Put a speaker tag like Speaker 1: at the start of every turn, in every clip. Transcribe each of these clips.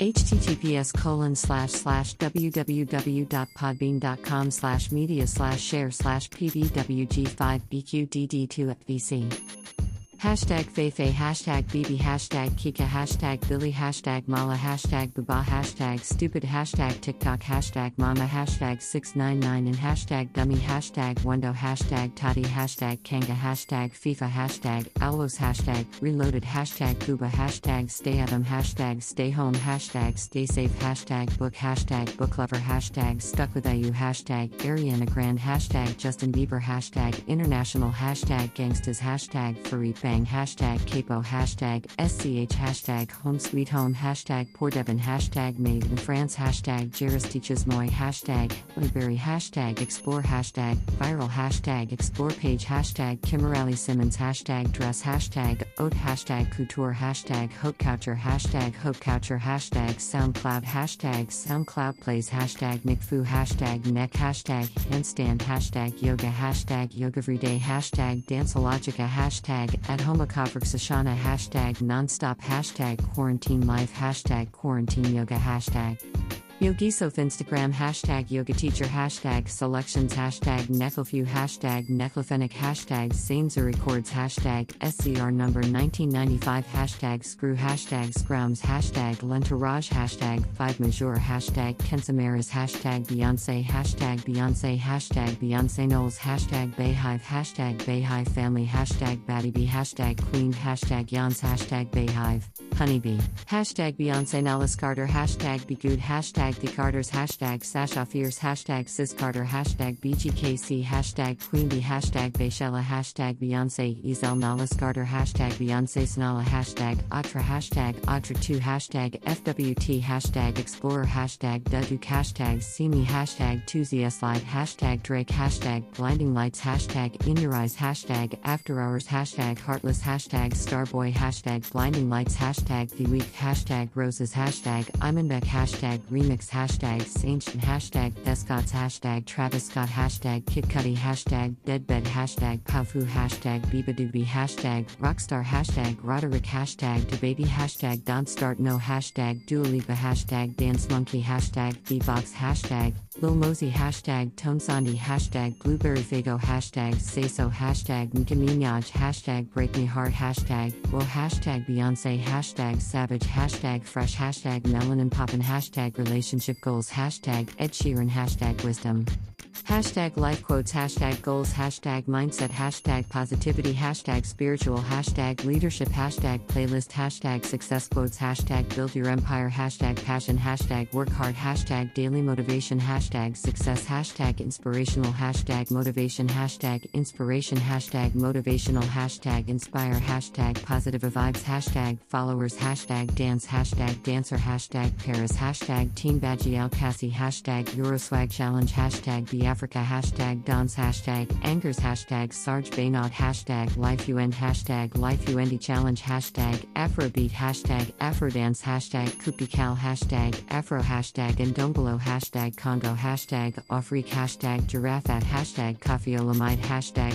Speaker 1: https colon slash slash www.podbean.com slash media slash share slash pdwg5bqdd2fvc Hashtag Feifei, hashtag Bibi, hashtag Kika, hashtag Billy, hashtag Mala, hashtag Buba, hashtag Stupid, hashtag TikTok, hashtag Mama, hashtag 699 and hashtag Dummy, hashtag Wendo, hashtag Toddy, hashtag Kanga, hashtag FIFA, hashtag Allos, hashtag Reloaded, hashtag Kuba, hashtag Stay Adam, hashtag Stay Home, hashtag Stay Safe, hashtag Book, hashtag Book Lover, hashtag Stuck with IU, hashtag Ariana Grande, hashtag Justin Bieber, hashtag International, hashtag Gangstas, hashtag Farid Bang, hashtag Capo, hashtag SCH, hashtag Home Sweet Home, hashtag Poor Devon, hashtag Made in France, hashtag Jairus Teaches Moi, hashtag Blueberry, hashtag Explore, hashtag Viral, hashtag Explore Page, hashtag Kimberly Simmons, hashtag Dress, hashtag Oat, hashtag Couture, hashtag Hope Coucher, hashtag Hope Coucher, hashtag SoundCloud, hashtag SoundCloud Plays, hashtag McFoo, hashtag Neck, hashtag Handstand, hashtag Yoga, hashtag Yoga Everyday, hashtag Danceologica, hashtag at home Sashana hashtag nonstop hashtag quarantine life hashtag quarantine yoga hashtag Yogisof Instagram hashtag yoga teacher hashtag selections hashtag Necklefew hashtag Necklefenic hashtag Sainza records hashtag SCR number 1995 hashtag screw hashtag scrums hashtag lentourage hashtag 5 major hashtag Kensamaras hashtag Beyonce hashtag Beyonce hashtag Beyonce Knowles hashtag Beyhive hashtag Beyhive family hashtag Battybee hashtag Queen hashtag Yans hashtag Beyhive honeybee hashtag Beyonce Nellis Carter hashtag Be Good hashtag hashtag the Carters, hashtag Sasha Fierce, hashtag Sis Carter, hashtag BGKC, hashtag Queenbee, hashtag Bayshella, hashtag Beyonce, Ezel Nalas Carter, hashtag Beyonce Snala, hashtag Atra, hashtag Atra2, hashtag FWT, hashtag Explorer, hashtag Duduk, hashtag See Me, hashtag Tuesday Slide, hashtag Drake, hashtag Blinding Lights, hashtag In Your Eyes, hashtag After Hours, hashtag Heartless, hashtag Starboy, hashtag Blinding Lights, hashtag The Week, hashtag Roses, hashtag Imanbek, hashtag Remix, hashtag Saintchen hashtag Descots hashtag Travis Scott hashtag Kid Cudi hashtag Deadbed hashtag Powfu hashtag Bibadoobie hashtag Rockstar hashtag Roddy Ricch hashtag DaBaby hashtag Don't Start No hashtag Dua Lipa hashtag Dance Monkey hashtag Beatbox hashtag Lil Mosey hashtag Tones And I hashtag Blueberry Faygo hashtag Say So hashtag Nicki Minaj hashtag Break Me Heart hashtag Well hashtag Beyonce hashtag Savage hashtag Fresh hashtag Melanin Poppin hashtag Relation relationship goals hashtag Ed Sheeran hashtag wisdom. Hashtag life quotes, hashtag goals, hashtag mindset, hashtag positivity, hashtag spiritual, hashtag leadership, hashtag playlist, hashtag success quotes, hashtag build your empire, hashtag passion, hashtag work hard, hashtag daily motivation, hashtag success, hashtag inspirational, hashtag motivation, hashtag inspiration, hashtag motivational, hashtag inspire, hashtag positive vibes, hashtag followers, hashtag dance, hashtag dancer, hashtag Paris, hashtag team Badgie Al Cassie, hashtag Euroswag challenge, hashtag be Africa hashtag Dons hashtag Angers hashtag Sarge Baynod hashtag Life UN hashtag Life UND Challenge hashtag Afrobeat hashtag Afrodance hashtag Kupikal hashtag Afro hashtag Ndongolo hashtag Congo hashtag Afrique hashtag Giraffe hashtag Coffeeolamide hashtag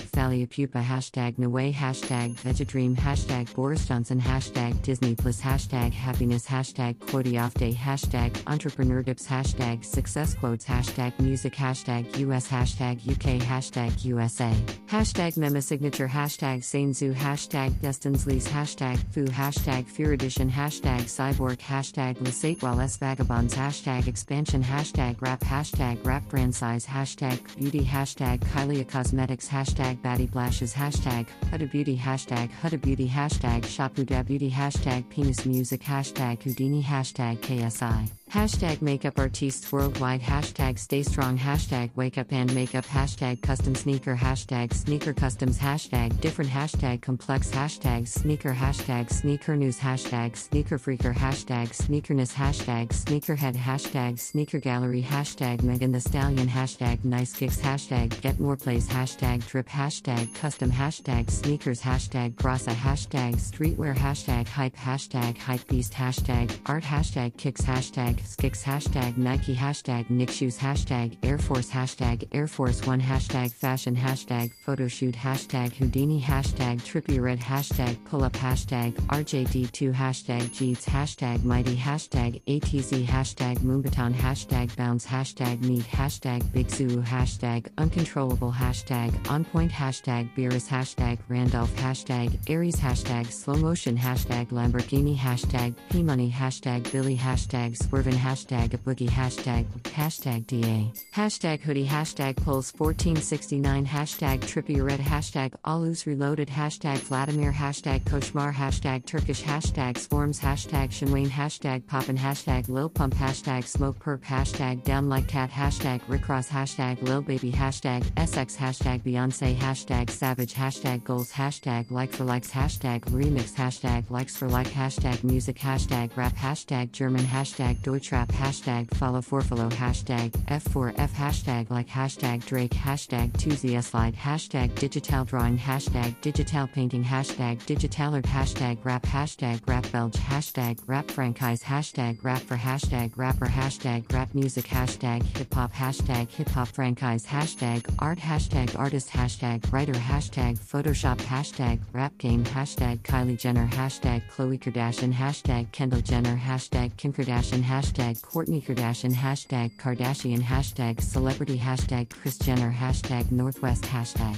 Speaker 1: Pupa hashtag Nwe hashtag Vegadream hashtag Boris Johnson hashtag Disney Plus hashtag Happiness hashtag Quote hashtag Entrepreneur Dips hashtag Success Quotes hashtag Music hashtag US US hashtag UK hashtag USA. Hashtag Mema Signature hashtag Sainzu hashtag Destinsleys hashtag Fu hashtag Fear Edition hashtag Cyborg hashtag Lesatewell S Vagabonds hashtag Expansion hashtag Rap hashtag Rap Brand Size hashtag Beauty hashtag Kylie Cosmetics hashtag Batty Blashes hashtag Huda Beauty hashtag Huda Beauty hashtag Shapuda Beauty hashtag Penis Music hashtag Houdini hashtag KSI. Hashtag makeup artists worldwide. Hashtag stay strong. Hashtag wake up and makeup. Hashtag custom sneaker. Hashtag sneaker customs. Hashtag different. Hashtag complex. Hashtag sneaker. Hashtag sneaker news. Hashtag sneaker freaker. Hashtag sneakerness. Hashtag sneakerhead. Hashtag sneaker gallery. Hashtag Megan Thee Stallion. Hashtag nice kicks. Hashtag get more plays. Hashtag drip. Hashtag custom. Hashtag sneakers. Hashtag grasa hashtag streetwear. Hashtag hype. Hashtag hype beast. Hashtag art. Hashtag kicks. Hashtag hashtag Skix hashtag Nike hashtag Nick Shoes hashtag Air Force hashtag Air Force One hashtag Fashion hashtag Photoshoot hashtag Houdini hashtag Trippy Red hashtag Pull Up hashtag RJD2 hashtag Jeets hashtag Mighty hashtag ATZ hashtag Moombahton hashtag Bounce hashtag Meet hashtag Big Zoo hashtag Uncontrollable hashtag On Point hashtag Beerus hashtag Randolph hashtag Aries hashtag Slow Motion hashtag Lamborghini hashtag P Money hashtag Billy hashtag Swervin hashtag a boogie hashtag hashtag DA hashtag hoodie hashtag Pulse 1469 hashtag Trippy Red hashtag Alus Reloaded. Hashtag Vladimir hashtag Koshmar hashtag Turkish hashtag Swarms hashtag Shinwane hashtag Poppin hashtag Lil Pump hashtag Smoke Perp hashtag Down Like Cat hashtag Rick Ross hashtag Lil Baby hashtag SX hashtag Beyonce hashtag Savage hashtag Goals hashtag Like for Likes hashtag Remix hashtag Likes for Like hashtag Music hashtag Rap hashtag German hashtag Deutschrap hashtag Follow for follow hashtag F4F hashtag Like hashtag Drake hashtag 2ZS Slide hashtag Digital Drawing hashtag Digital Painting hashtag Digital Art hashtag Rap hashtag Rap Belge hashtag Rap Franchise hashtag Rap for hashtag Rapper hashtag Rap Music hashtag Hip Hop hashtag Hip Hop Franchise hashtag Art hashtag Artist hashtag Writer hashtag Photoshop hashtag Rap Game hashtag Kylie Jenner hashtag Khloe Kardashian hashtag Kendall Jenner hashtag Kim Kardashian hashtag Kourtney Kardashian hashtag Kardashian hashtag Celebrity hashtag Kris Jenner hashtag Northwest hashtag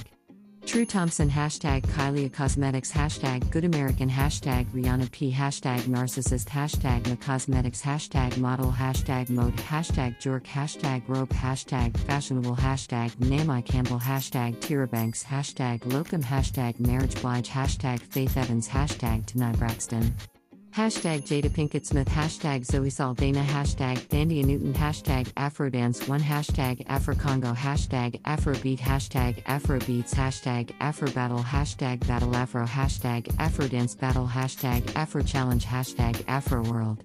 Speaker 1: True Thompson hashtag Kylie Cosmetics hashtag Good American hashtag Rihanna P hashtag Narcissist hashtag Na Cosmetics hashtag Model hashtag Mode hashtag Jork hashtag Rope hashtag Fashionable hashtag Naomi Campbell hashtag Tyra Banks hashtag Locum hashtag Mary J Blige hashtag Faith Evans hashtag Toni Braxton Hashtag Jada Pinkett Smith. Hashtag Zoe Saldana. Hashtag Thandie Newton. Hashtag Afrodance1 Hashtag Afrocongo. Hashtag Afrobeat. Hashtag Afrobeats. Hashtag Afrobattle Hashtag Battle Afro. Hashtag Afrodance Battle. Hashtag Afro Challenge. Hashtag Afro World